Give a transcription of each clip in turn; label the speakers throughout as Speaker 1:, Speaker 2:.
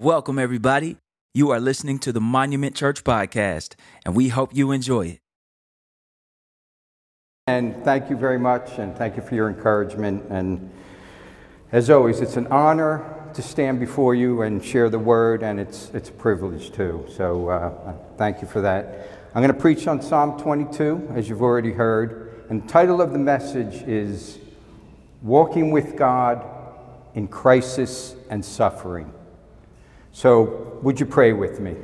Speaker 1: Welcome, everybody. You are listening to the Monument Church podcast, and we hope you enjoy it.
Speaker 2: And thank you very much, and thank you for your encouragement. And as always, it's an honor to stand before you and share the word, and it's, it's a privilege too. So uh, thank you for that. I'm going to preach on Psalm 22, as you've already heard. And the title of the message is Walking with God in Crisis and Suffering. So, would you pray with me?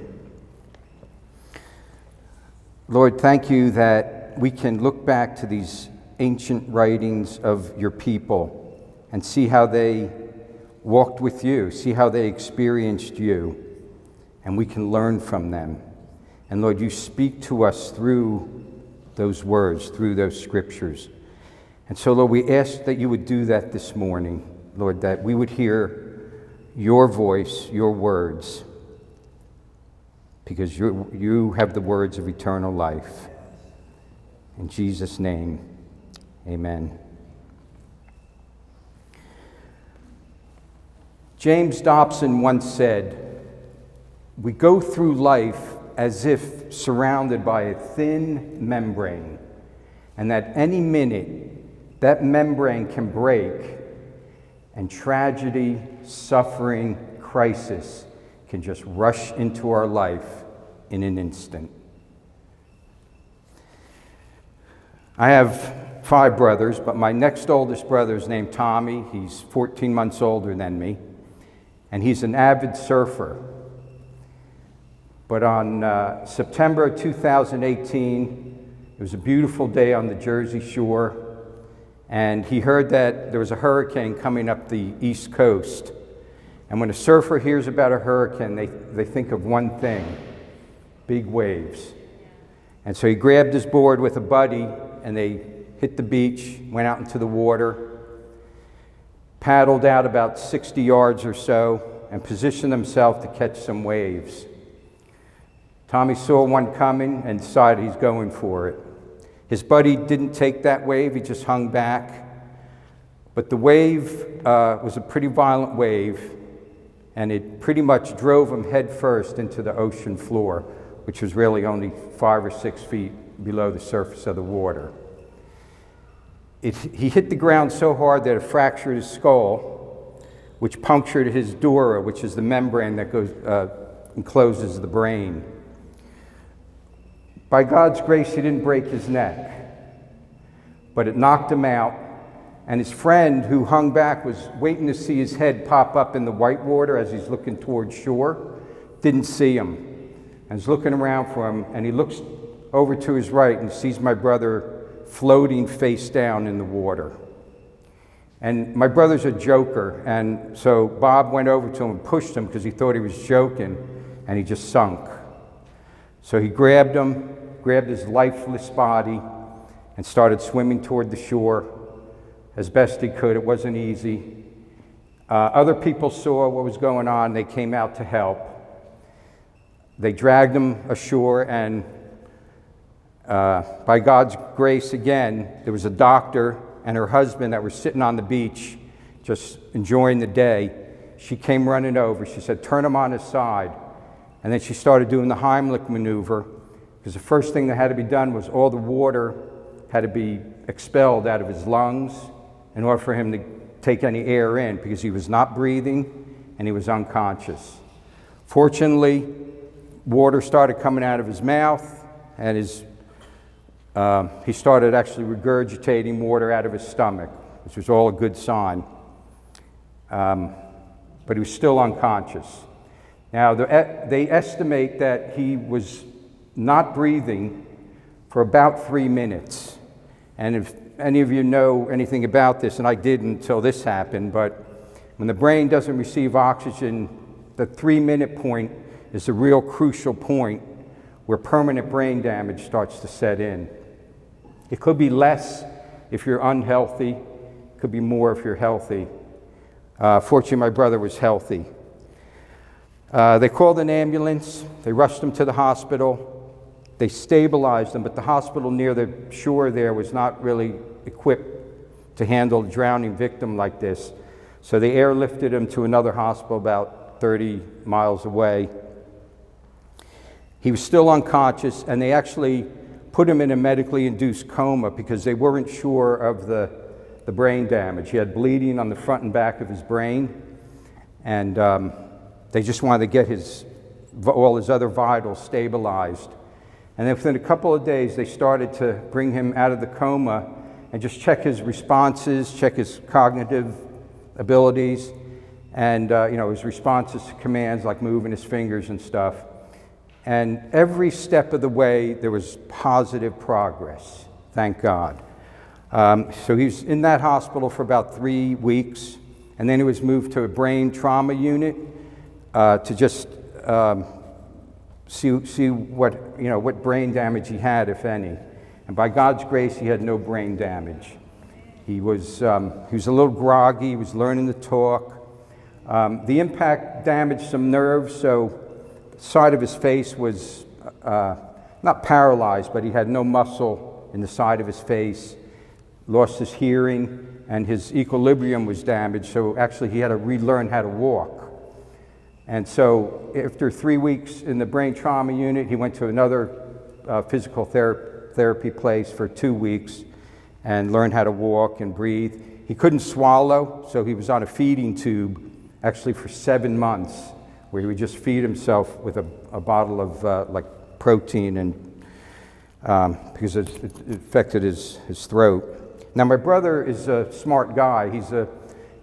Speaker 2: Lord, thank you that we can look back to these ancient writings of your people and see how they walked with you, see how they experienced you, and we can learn from them. And Lord, you speak to us through those words, through those scriptures. And so, Lord, we ask that you would do that this morning, Lord, that we would hear your voice, your words, because you, you have the words of eternal life. In Jesus' name, amen. James Dobson once said, We go through life as if surrounded by a thin membrane, and that any minute that membrane can break and tragedy, suffering, crisis can just rush into our life in an instant. I have five brothers, but my next oldest brother is named Tommy. He's 14 months older than me, and he's an avid surfer. But on uh, September 2018, it was a beautiful day on the Jersey Shore and he heard that there was a hurricane coming up the east coast. And when a surfer hears about a hurricane, they, they think of one thing big waves. And so he grabbed his board with a buddy and they hit the beach, went out into the water, paddled out about 60 yards or so, and positioned himself to catch some waves. Tommy saw one coming and decided he's going for it. His buddy didn't take that wave, he just hung back. But the wave uh, was a pretty violent wave, and it pretty much drove him headfirst into the ocean floor, which was really only five or six feet below the surface of the water. It, he hit the ground so hard that it fractured his skull, which punctured his dura, which is the membrane that goes, uh, encloses the brain. By God's grace, he didn't break his neck, but it knocked him out. And his friend, who hung back, was waiting to see his head pop up in the white water as he's looking towards shore. Didn't see him. And he's looking around for him, and he looks over to his right and sees my brother floating face down in the water. And my brother's a joker, and so Bob went over to him and pushed him because he thought he was joking, and he just sunk. So he grabbed him, grabbed his lifeless body, and started swimming toward the shore as best he could. It wasn't easy. Uh, other people saw what was going on, they came out to help. They dragged him ashore, and uh, by God's grace, again, there was a doctor and her husband that were sitting on the beach just enjoying the day. She came running over. She said, Turn him on his side. And then she started doing the Heimlich maneuver because the first thing that had to be done was all the water had to be expelled out of his lungs in order for him to take any air in because he was not breathing and he was unconscious. Fortunately, water started coming out of his mouth and his, uh, he started actually regurgitating water out of his stomach, which was all a good sign. Um, but he was still unconscious. Now, they estimate that he was not breathing for about three minutes. And if any of you know anything about this, and I didn't until this happened, but when the brain doesn't receive oxygen, the three minute point is the real crucial point where permanent brain damage starts to set in. It could be less if you're unhealthy, it could be more if you're healthy. Uh, fortunately, my brother was healthy. Uh, they called an ambulance, they rushed him to the hospital, they stabilized him, but the hospital near the shore there was not really equipped to handle a drowning victim like this. So they airlifted him to another hospital about about 30 miles away. He was still unconscious, and they actually put him in a medically induced coma because they weren't sure of the, the brain damage. He had bleeding on the front and back of his brain, and um, they just wanted to get his, all his other vitals stabilized. And then within a couple of days, they started to bring him out of the coma and just check his responses, check his cognitive abilities, and uh, you know his responses to commands like moving his fingers and stuff. And every step of the way, there was positive progress, thank God. Um, so he was in that hospital for about three weeks, and then he was moved to a brain trauma unit uh, to just um, see, see what, you know, what brain damage he had, if any. And by God's grace, he had no brain damage. He was, um, he was a little groggy, he was learning to talk. Um, the impact damaged some nerves, so the side of his face was uh, not paralyzed, but he had no muscle in the side of his face, lost his hearing, and his equilibrium was damaged, so actually he had to relearn how to walk. And so, after three weeks in the brain trauma unit, he went to another uh, physical ther- therapy place for two weeks and learned how to walk and breathe. He couldn't swallow, so he was on a feeding tube actually for seven months where he would just feed himself with a, a bottle of uh, like protein and um, because it, it, affected his, his throat. Now, my brother is a smart guy. He's a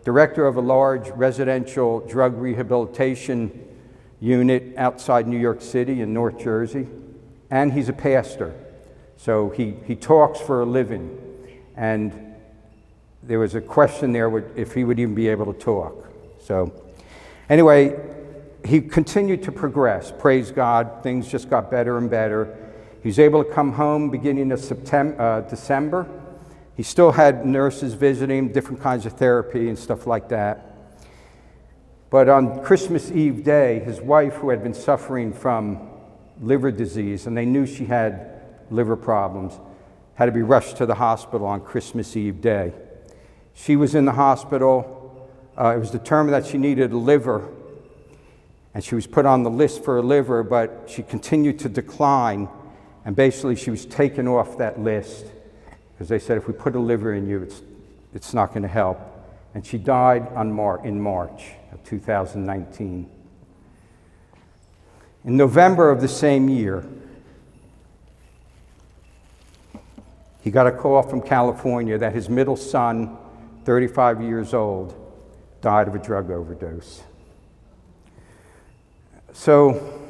Speaker 2: director of a large residential drug rehabilitation unit outside New York City in North Jersey, and he's a pastor. So he, he talks for a living. And there was a question there if he would even be able to talk. So, anyway, he continued to progress. Praise God. Things just got better and better. He was able to come home beginning of September, uh, December. He still had nurses visiting different kinds of therapy and stuff like that. But on Christmas Eve day, his wife, who had been suffering from liver disease, and they knew she had liver problems, had to be rushed to the hospital on Christmas Eve day. She was in the hospital. Uh, it was determined that she needed a liver and she was put on the list for a liver, but she continued to decline. And basically, she was taken off that list because they said, if we put a liver in you, it's, it's not going to help. And she died on Mar- in March of 2019. In November of the same year, he got a call from California that his middle son, 35 years old, died of a drug overdose. So,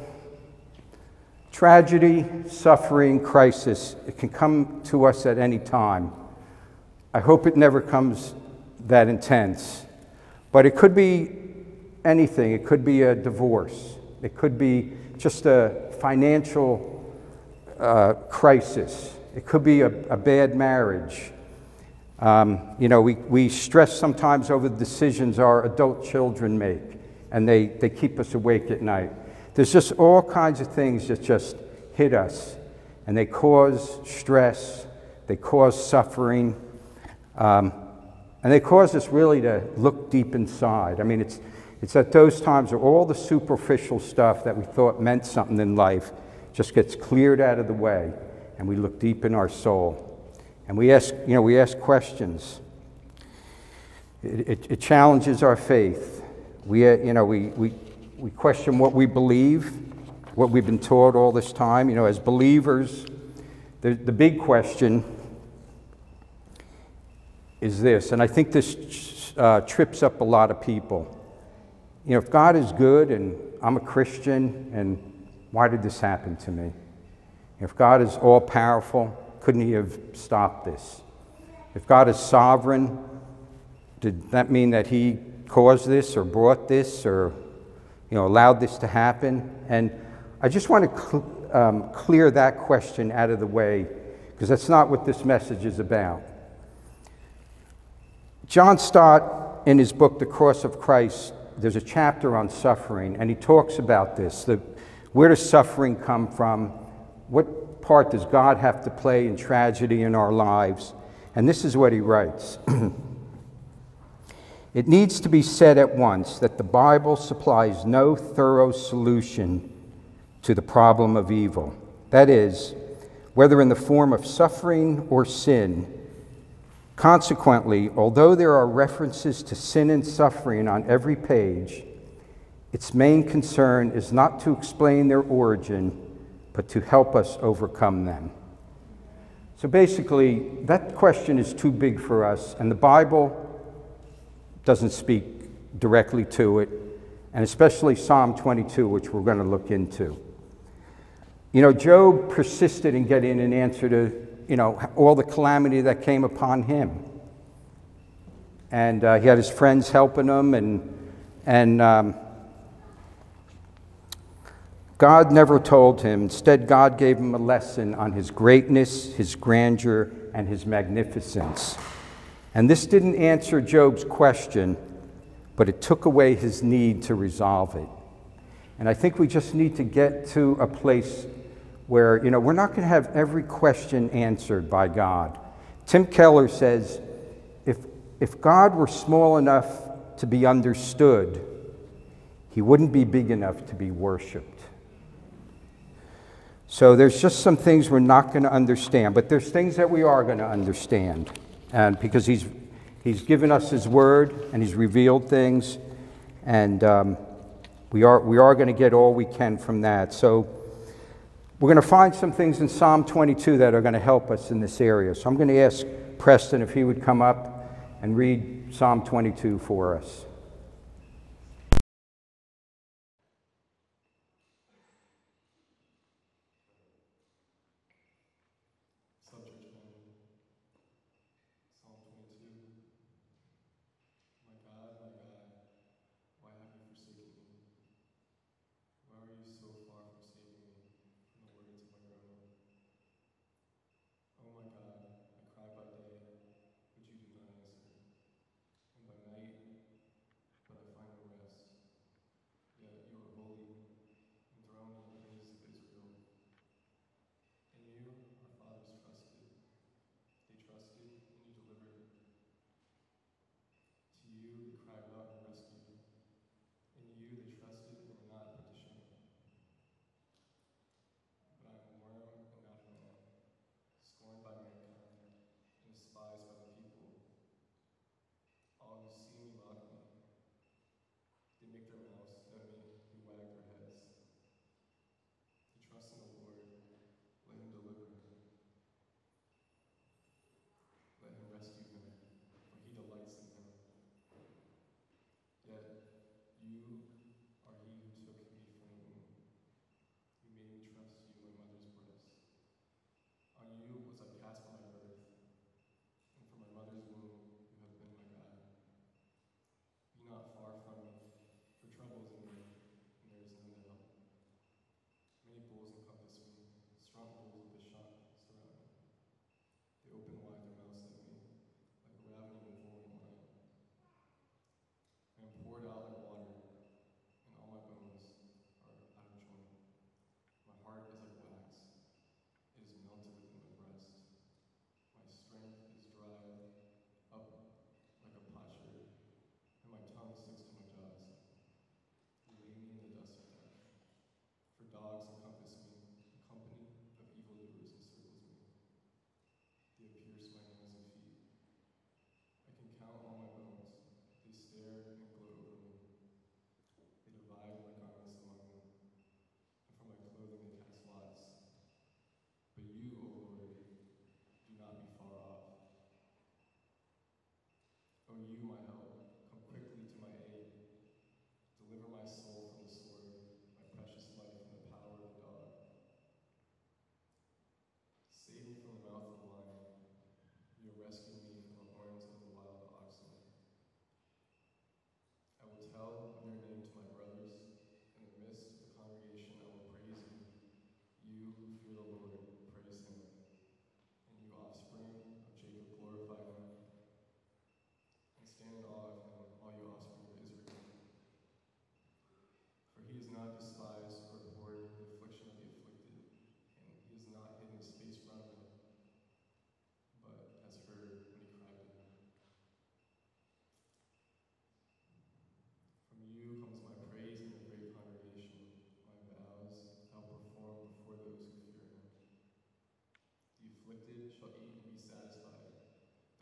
Speaker 2: tragedy, suffering, crisis, it can come to us at any time. I hope it never comes that intense. But it could be anything. It could be a divorce, it could be just a financial uh, crisis, it could be a, a bad marriage. Um, you know, we, we stress sometimes over the decisions our adult children make and they, they keep us awake at night. There's just all kinds of things that just hit us, and they cause stress, they cause suffering, um, and they cause us really to look deep inside. I mean, it's, it's at those times where all the superficial stuff that we thought meant something in life just gets cleared out of the way, and we look deep in our soul. And we ask, you know, we ask questions. It, it, it challenges our faith. We, uh, you know, we, we, we question what we believe, what we've been taught all this time. You know, as believers, the, the big question is this, and I think this uh, trips up a lot of people. You know, if God is good and I'm a Christian, and why did this happen to me? If God is all powerful, couldn't He have stopped this? If God is sovereign, did that mean that He caused this or brought this or you know, allowed this to happen? And I just want to cl- um, clear that question out of the way because that's not what this message is about. John Stott, in his book, The Cross of Christ, there's a chapter on suffering, and he talks about this. The, where does suffering come from? What part does God have to play in tragedy in our lives? And this is what he writes It needs to be said at once that the Bible supplies no thorough solution to the problem of evil. That is, whether in the form of suffering or sin. Consequently, although there are references to sin and suffering on every page, its main concern is not to explain their origin, but to help us overcome them. So basically, that question is too big for us, and the Bible doesn't speak directly to it, and especially Psalm 22, which we're going to look into. You know, Job persisted in getting an answer to, you know, all the calamity that came upon him. And uh, he had his friends helping him, and, and um, God never told him. Instead, God gave him a lesson on his greatness, his grandeur, and his magnificence. And this didn't answer Job's question, but it took away his need to resolve it. And I think we just need to get to a place where, you know, we're not going to have every question answered by God. Tim Keller says if, if God were small enough to be understood, he wouldn't be big enough to be worshiped. So there's just some things we're not going to understand, but there's things that we are going to understand and because he's, he's given us his word and he's revealed things, and um, we are, we are going to get all we can from that. So we're going to find some things in Psalm 22 that are going to help us in this area. So I'm going to ask Preston if he would come up and read Psalm 22 for us.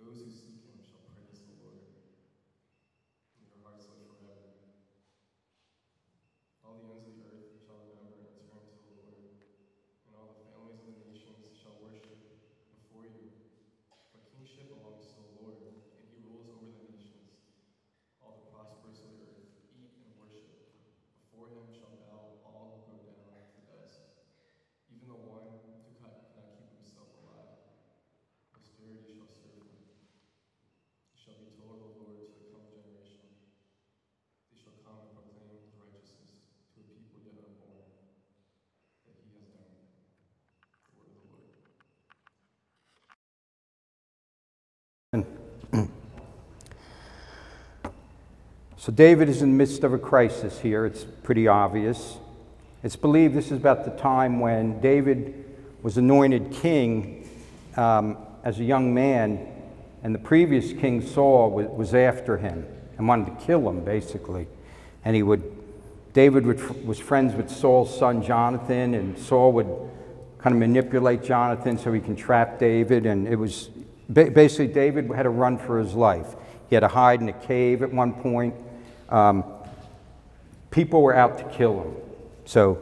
Speaker 2: those who So, David is in the midst of a crisis here. It's pretty obvious. It's believed this is about the time when David was anointed king um, as a young man, and the previous king Saul was, was, after him and wanted to kill him, basically. And he would, David would, was friends with Saul's son Jonathan, and Saul would kind of manipulate Jonathan so he can trap David. And it was basically David had to run for his life. He had to hide in a cave at one point. Um, people were out to kill him. So,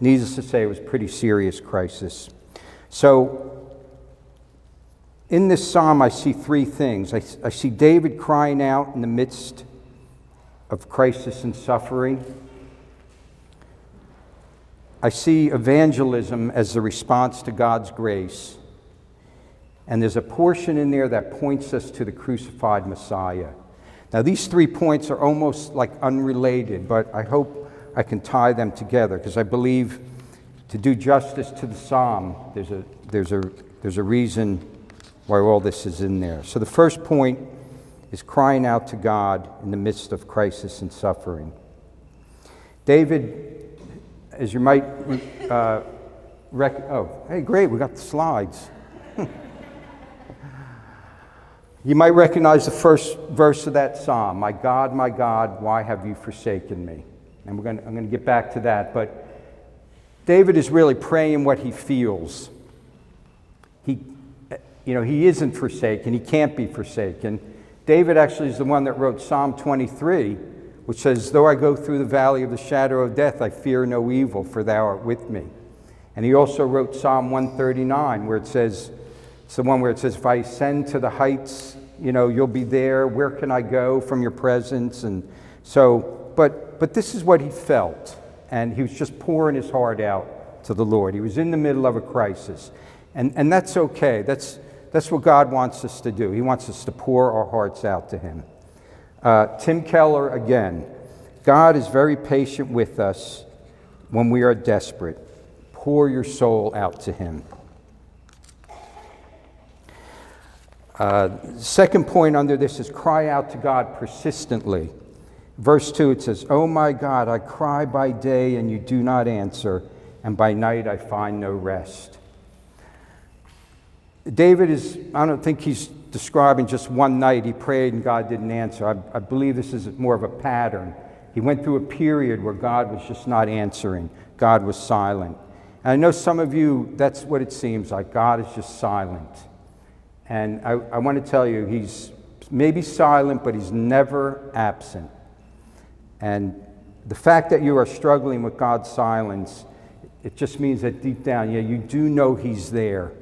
Speaker 2: needless to say, it was a pretty serious crisis. So, in this psalm, I see three things. I, I see David crying out in the midst of crisis and suffering. I see evangelism as the response to God's grace. And there's a portion in there that points us to the crucified Messiah. Now, these three points are almost like unrelated, but I hope I can tie them together because I believe to do justice to the psalm, there's a, there's, a, there's a reason why all this is in there. So, the first point is crying out to God in the midst of crisis and suffering. David, as you might uh, rec- oh, hey, great, we got the slides. You might recognize the first verse of that psalm My God, my God, why have you forsaken me? And we're going to, I'm going to get back to that. But David is really praying what he feels. He, you know, he isn't forsaken, he can't be forsaken. David actually is the one that wrote Psalm 23, which says, Though I go through the valley of the shadow of death, I fear no evil, for thou art with me. And he also wrote Psalm 139, where it says, it's the one where it says, If I ascend to the heights, you know, you'll be there. Where can I go from your presence? And so, but, but this is what he felt. And he was just pouring his heart out to the Lord. He was in the middle of a crisis. And, and that's okay. That's, that's what God wants us to do. He wants us to pour our hearts out to Him. Uh, Tim Keller again. God is very patient with us when we are desperate. Pour your soul out to Him. Uh, second point under this is cry out to God persistently. Verse 2, it says, Oh my God, I cry by day and you do not answer, and by night I find no rest. David is, I don't think he's describing just one night he prayed and God didn't answer. I, I believe this is more of a pattern. He went through a period where God was just not answering, God was silent. And I know some of you, that's what it seems like. God is just silent. And I, I want to tell you, he's maybe silent, but he's never absent. And the fact that you are struggling with God's silence, it just means that deep down, yeah, you do know he's there.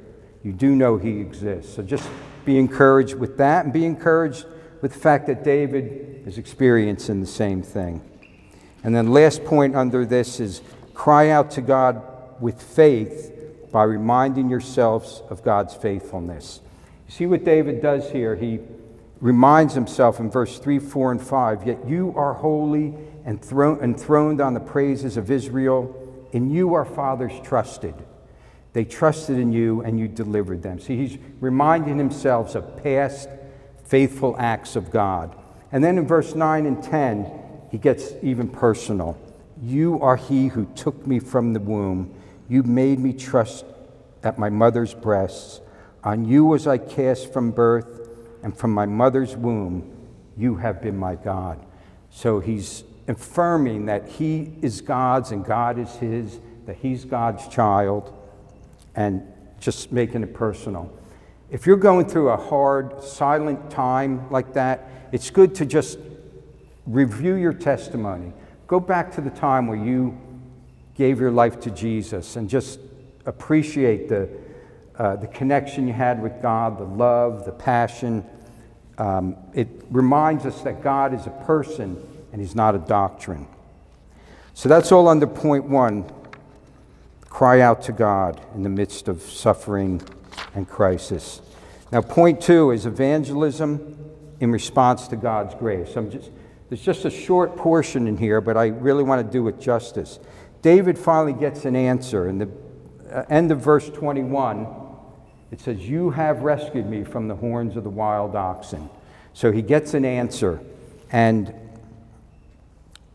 Speaker 2: You do know he exists. So just be encouraged with that and be encouraged with the fact that David is experiencing the same thing. And then, last point under this is cry out to God with faith by reminding yourselves of God's faithfulness. See what David does here? He reminds himself in verse 3, 4, and 5 Yet you are holy and enthroned on the praises of Israel. and you our fathers trusted. They trusted in you and you delivered them. See, he's reminding himself of past faithful acts of God. And then in verse 9 and 10, he gets even personal. You are he who took me from the womb. You made me trust at my mother's breasts. On you was I cast from birth, and from my mother's womb, you have been my God. So he's affirming that he is God's and God is his, that he's God's child, and just making it personal. if you're going through a hard, silent time like that, it's good to just review your testimony. Go back to the time where you gave your life to Jesus and just appreciate the, uh, the connection you had with God, the love, the passion. Um, it reminds us that God is a person and He's not a doctrine. So that's all under point one. Cry out to God in the midst of suffering and crisis. Now, point two is evangelism in response to God's grace. Just, there's just a short portion in here, but I really want to do it justice. David finally gets an answer. In the uh, end of verse 21, it says, You have rescued me from the horns of the wild oxen. So he gets an answer. And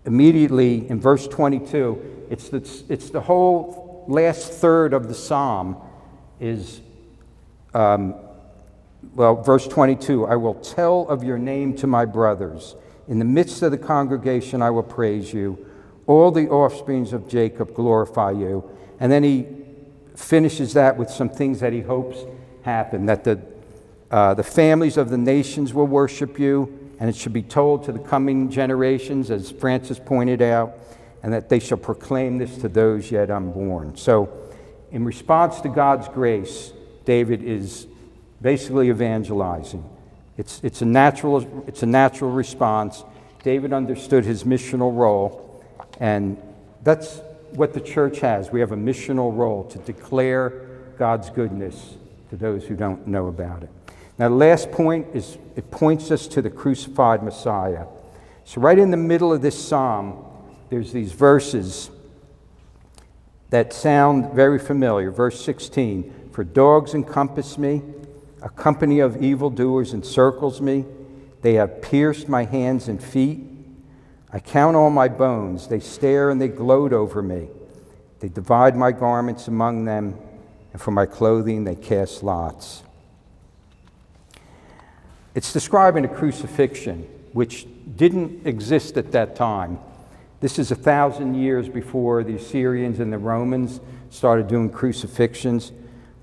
Speaker 2: immediately in verse 22, it's the, it's the whole last third of the psalm is um, well, verse 22 I will tell of your name to my brothers. In the midst of the congregation, I will praise you. All the offsprings of Jacob glorify you. And then he finishes that with some things that he hopes happen that the, uh, the families of the nations will worship you, and it should be told to the coming generations, as Francis pointed out, and that they shall proclaim this to those yet unborn. So, in response to God's grace, David is basically evangelizing. It's, it's, a natural, it's a natural response. David understood his missional role, and that's what the church has. We have a missional role to declare God's goodness to those who don't know about it. Now, the last point is it points us to the crucified Messiah. So, right in the middle of this psalm, there's these verses that sound very familiar. Verse 16 For dogs encompass me, a company of evildoers encircles me. They have pierced my hands and feet. I count all my bones. They stare and they gloat over me. They divide my garments among them, and for my clothing they cast lots. It's describing a crucifixion, which didn't exist at that time. This is a thousand years before the Assyrians and the Romans started doing crucifixions.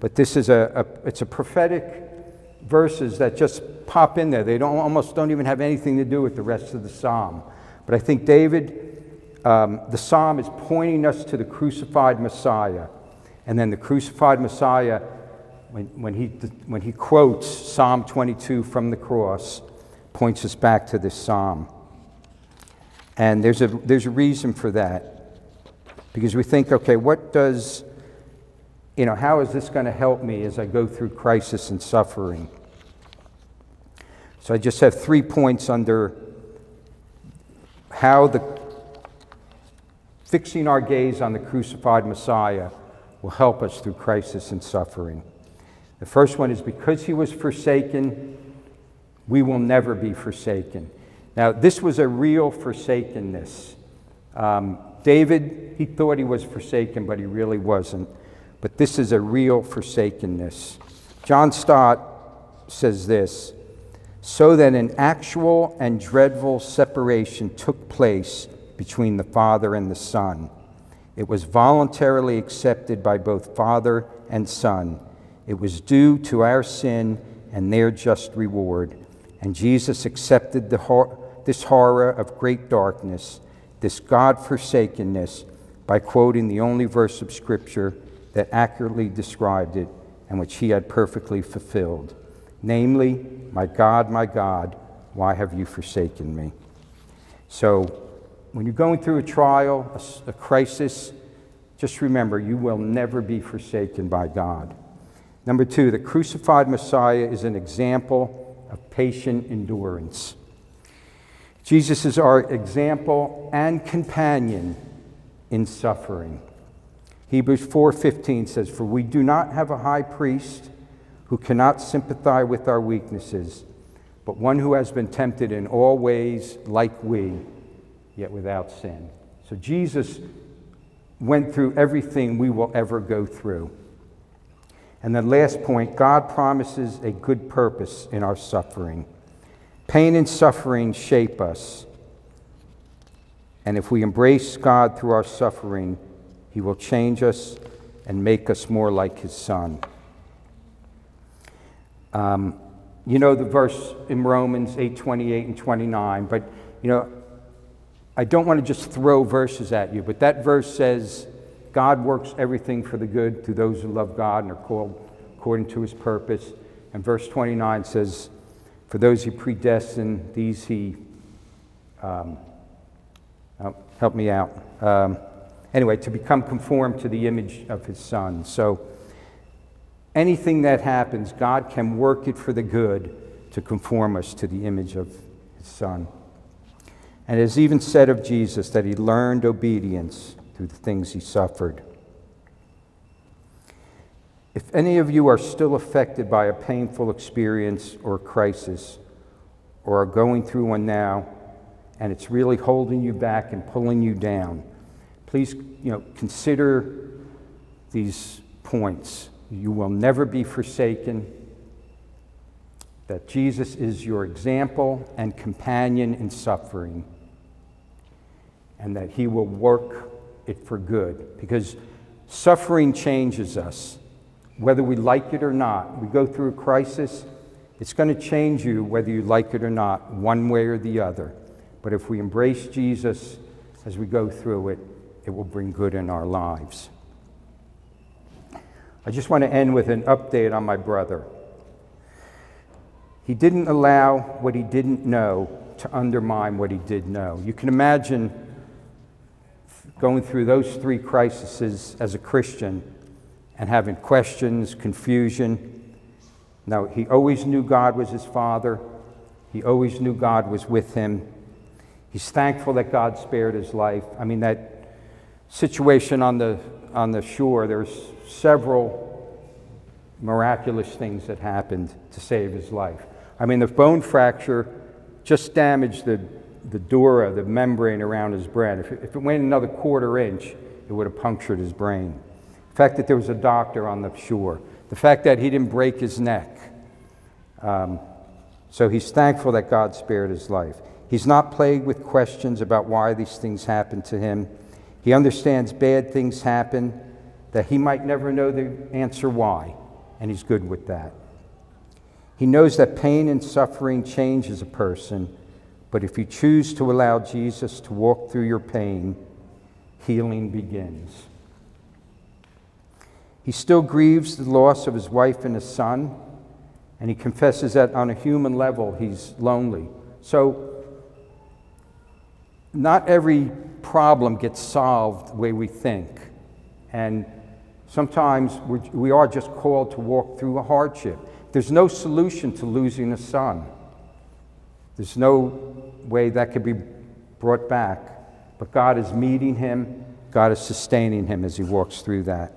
Speaker 2: But this is a, a it's a prophetic verses that just pop in there. They don't, almost don't even have anything to do with the rest of the psalm. But I think David, um, the psalm is pointing us to the crucified Messiah. And then the crucified Messiah, when, when, he, when he quotes Psalm 22 from the cross, points us back to this psalm. And there's a, there's a reason for that. Because we think, okay, what does you know, how is this going to help me as I go through crisis and suffering? So I just have three points under how the fixing our gaze on the crucified Messiah will help us through crisis and suffering. The first one is because he was forsaken, we will never be forsaken. Now, this was a real forsakenness. Um, David, he thought he was forsaken, but he really wasn't but this is a real forsakenness. John Stott says this so that an actual and dreadful separation took place between the Father and the Son. It was voluntarily accepted by both Father and Son. It was due to our sin and their just reward. And Jesus accepted hor- this horror of great darkness, this God forsakenness, by quoting the only verse of Scripture that accurately described it and which he had perfectly fulfilled. Namely, My God, my God, why have you forsaken me? So, when you're going through a trial, a, a crisis, just remember you will never be forsaken by God. Number two, the crucified Messiah is an example of patient endurance. Jesus is our example and companion in suffering. Hebrews 4:15 says, "For we do not have a high priest who cannot sympathize with our weaknesses, but one who has been tempted in all ways like we, yet without sin." So Jesus went through everything we will ever go through. And the last point, God promises a good purpose in our suffering. Pain and suffering shape us. And if we embrace God through our suffering, he will change us and make us more like His Son. Um, you know the verse in Romans 8 28 and 29, but you know, I don't want to just throw verses at you, but that verse says, God works everything for the good to those who love God and are called according to his purpose. And verse 29 says, For those he predestined, these he. Um, oh, help me out. Um, anyway, to become conformed to the image of his son. So anything that happens, God can work it for the good to conform us to the image of his son. And it is even said of Jesus that he learned obedience through the things he suffered. If any of you are still affected by a painful experience or crisis, or are going through one now, and it's really holding you back and pulling you down, please you know, consider these points. You will never be forsaken, that Jesus is your example and companion in suffering, and that he will work it for good. Because suffering changes us, whether we like it or not. We go through a crisis, it's going to change you whether you like it or not, one way or the other. But if we embrace Jesus as we go through it, it will bring good in our lives. I just want to end with an update on my brother. He didn't allow what he didn't know to undermine what he did know. You can imagine going through those three crises as a Christian and having questions, confusion. Now, he always knew God was his father, he always knew God was with him. He's thankful that God spared his life. I mean, that situation on the, on the shore, there's several miraculous things that happened to save his life. I mean, the bone fracture just damaged the, the dura, the membrane around his brain. If it, if it went another quarter inch, it would have punctured his brain. The fact that there was a doctor on the shore, the fact that he didn't break his neck. Um, so he's thankful that God spared his life. He's not plagued with questions about why these things happened to him. He understands bad things happen, that he might never know the answer why, and he's good with that. He knows that pain and suffering changes a person, but if you choose to allow Jesus to walk through your pain, healing begins. He still grieves the loss of his wife and his son, and he confesses that on a human level he's lonely. So, not every problem gets solved the way we think. And sometimes we're, we are just called to walk through a hardship. There's no solution to losing a son, there's no way that could be brought back. But God is meeting him, God is sustaining him as he walks through that.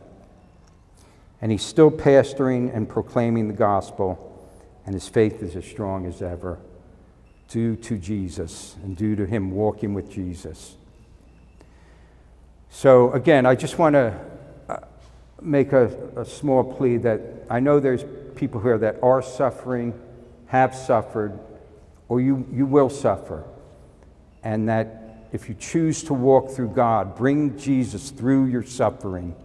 Speaker 2: And he's still pastoring and proclaiming the gospel, and his faith is as strong as ever, due to Jesus and due to him walking with Jesus. So, again, I just want to uh, make a, a small plea that I know there's people here that are suffering, have suffered, or you, you will suffer. And that if you choose to walk through God, bring Jesus through your suffering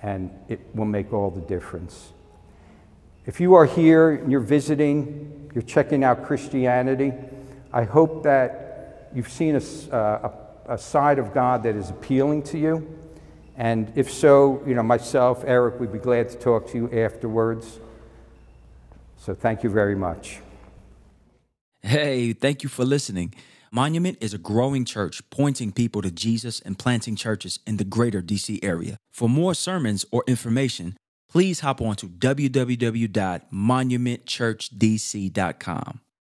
Speaker 2: and it will make all the difference. If you are here and you're visiting, you're checking out Christianity, I hope that you've seen a, uh, a, a side of God that is appealing to you. And if so, you know, myself, Eric, we'd be glad to talk to you afterwards. So thank you very much.
Speaker 1: Hey, thank you for listening. Monument is a growing church pointing people to Jesus and planting churches in the greater DC area. For more sermons or information, please hop on to www.monumentchurchdc.com.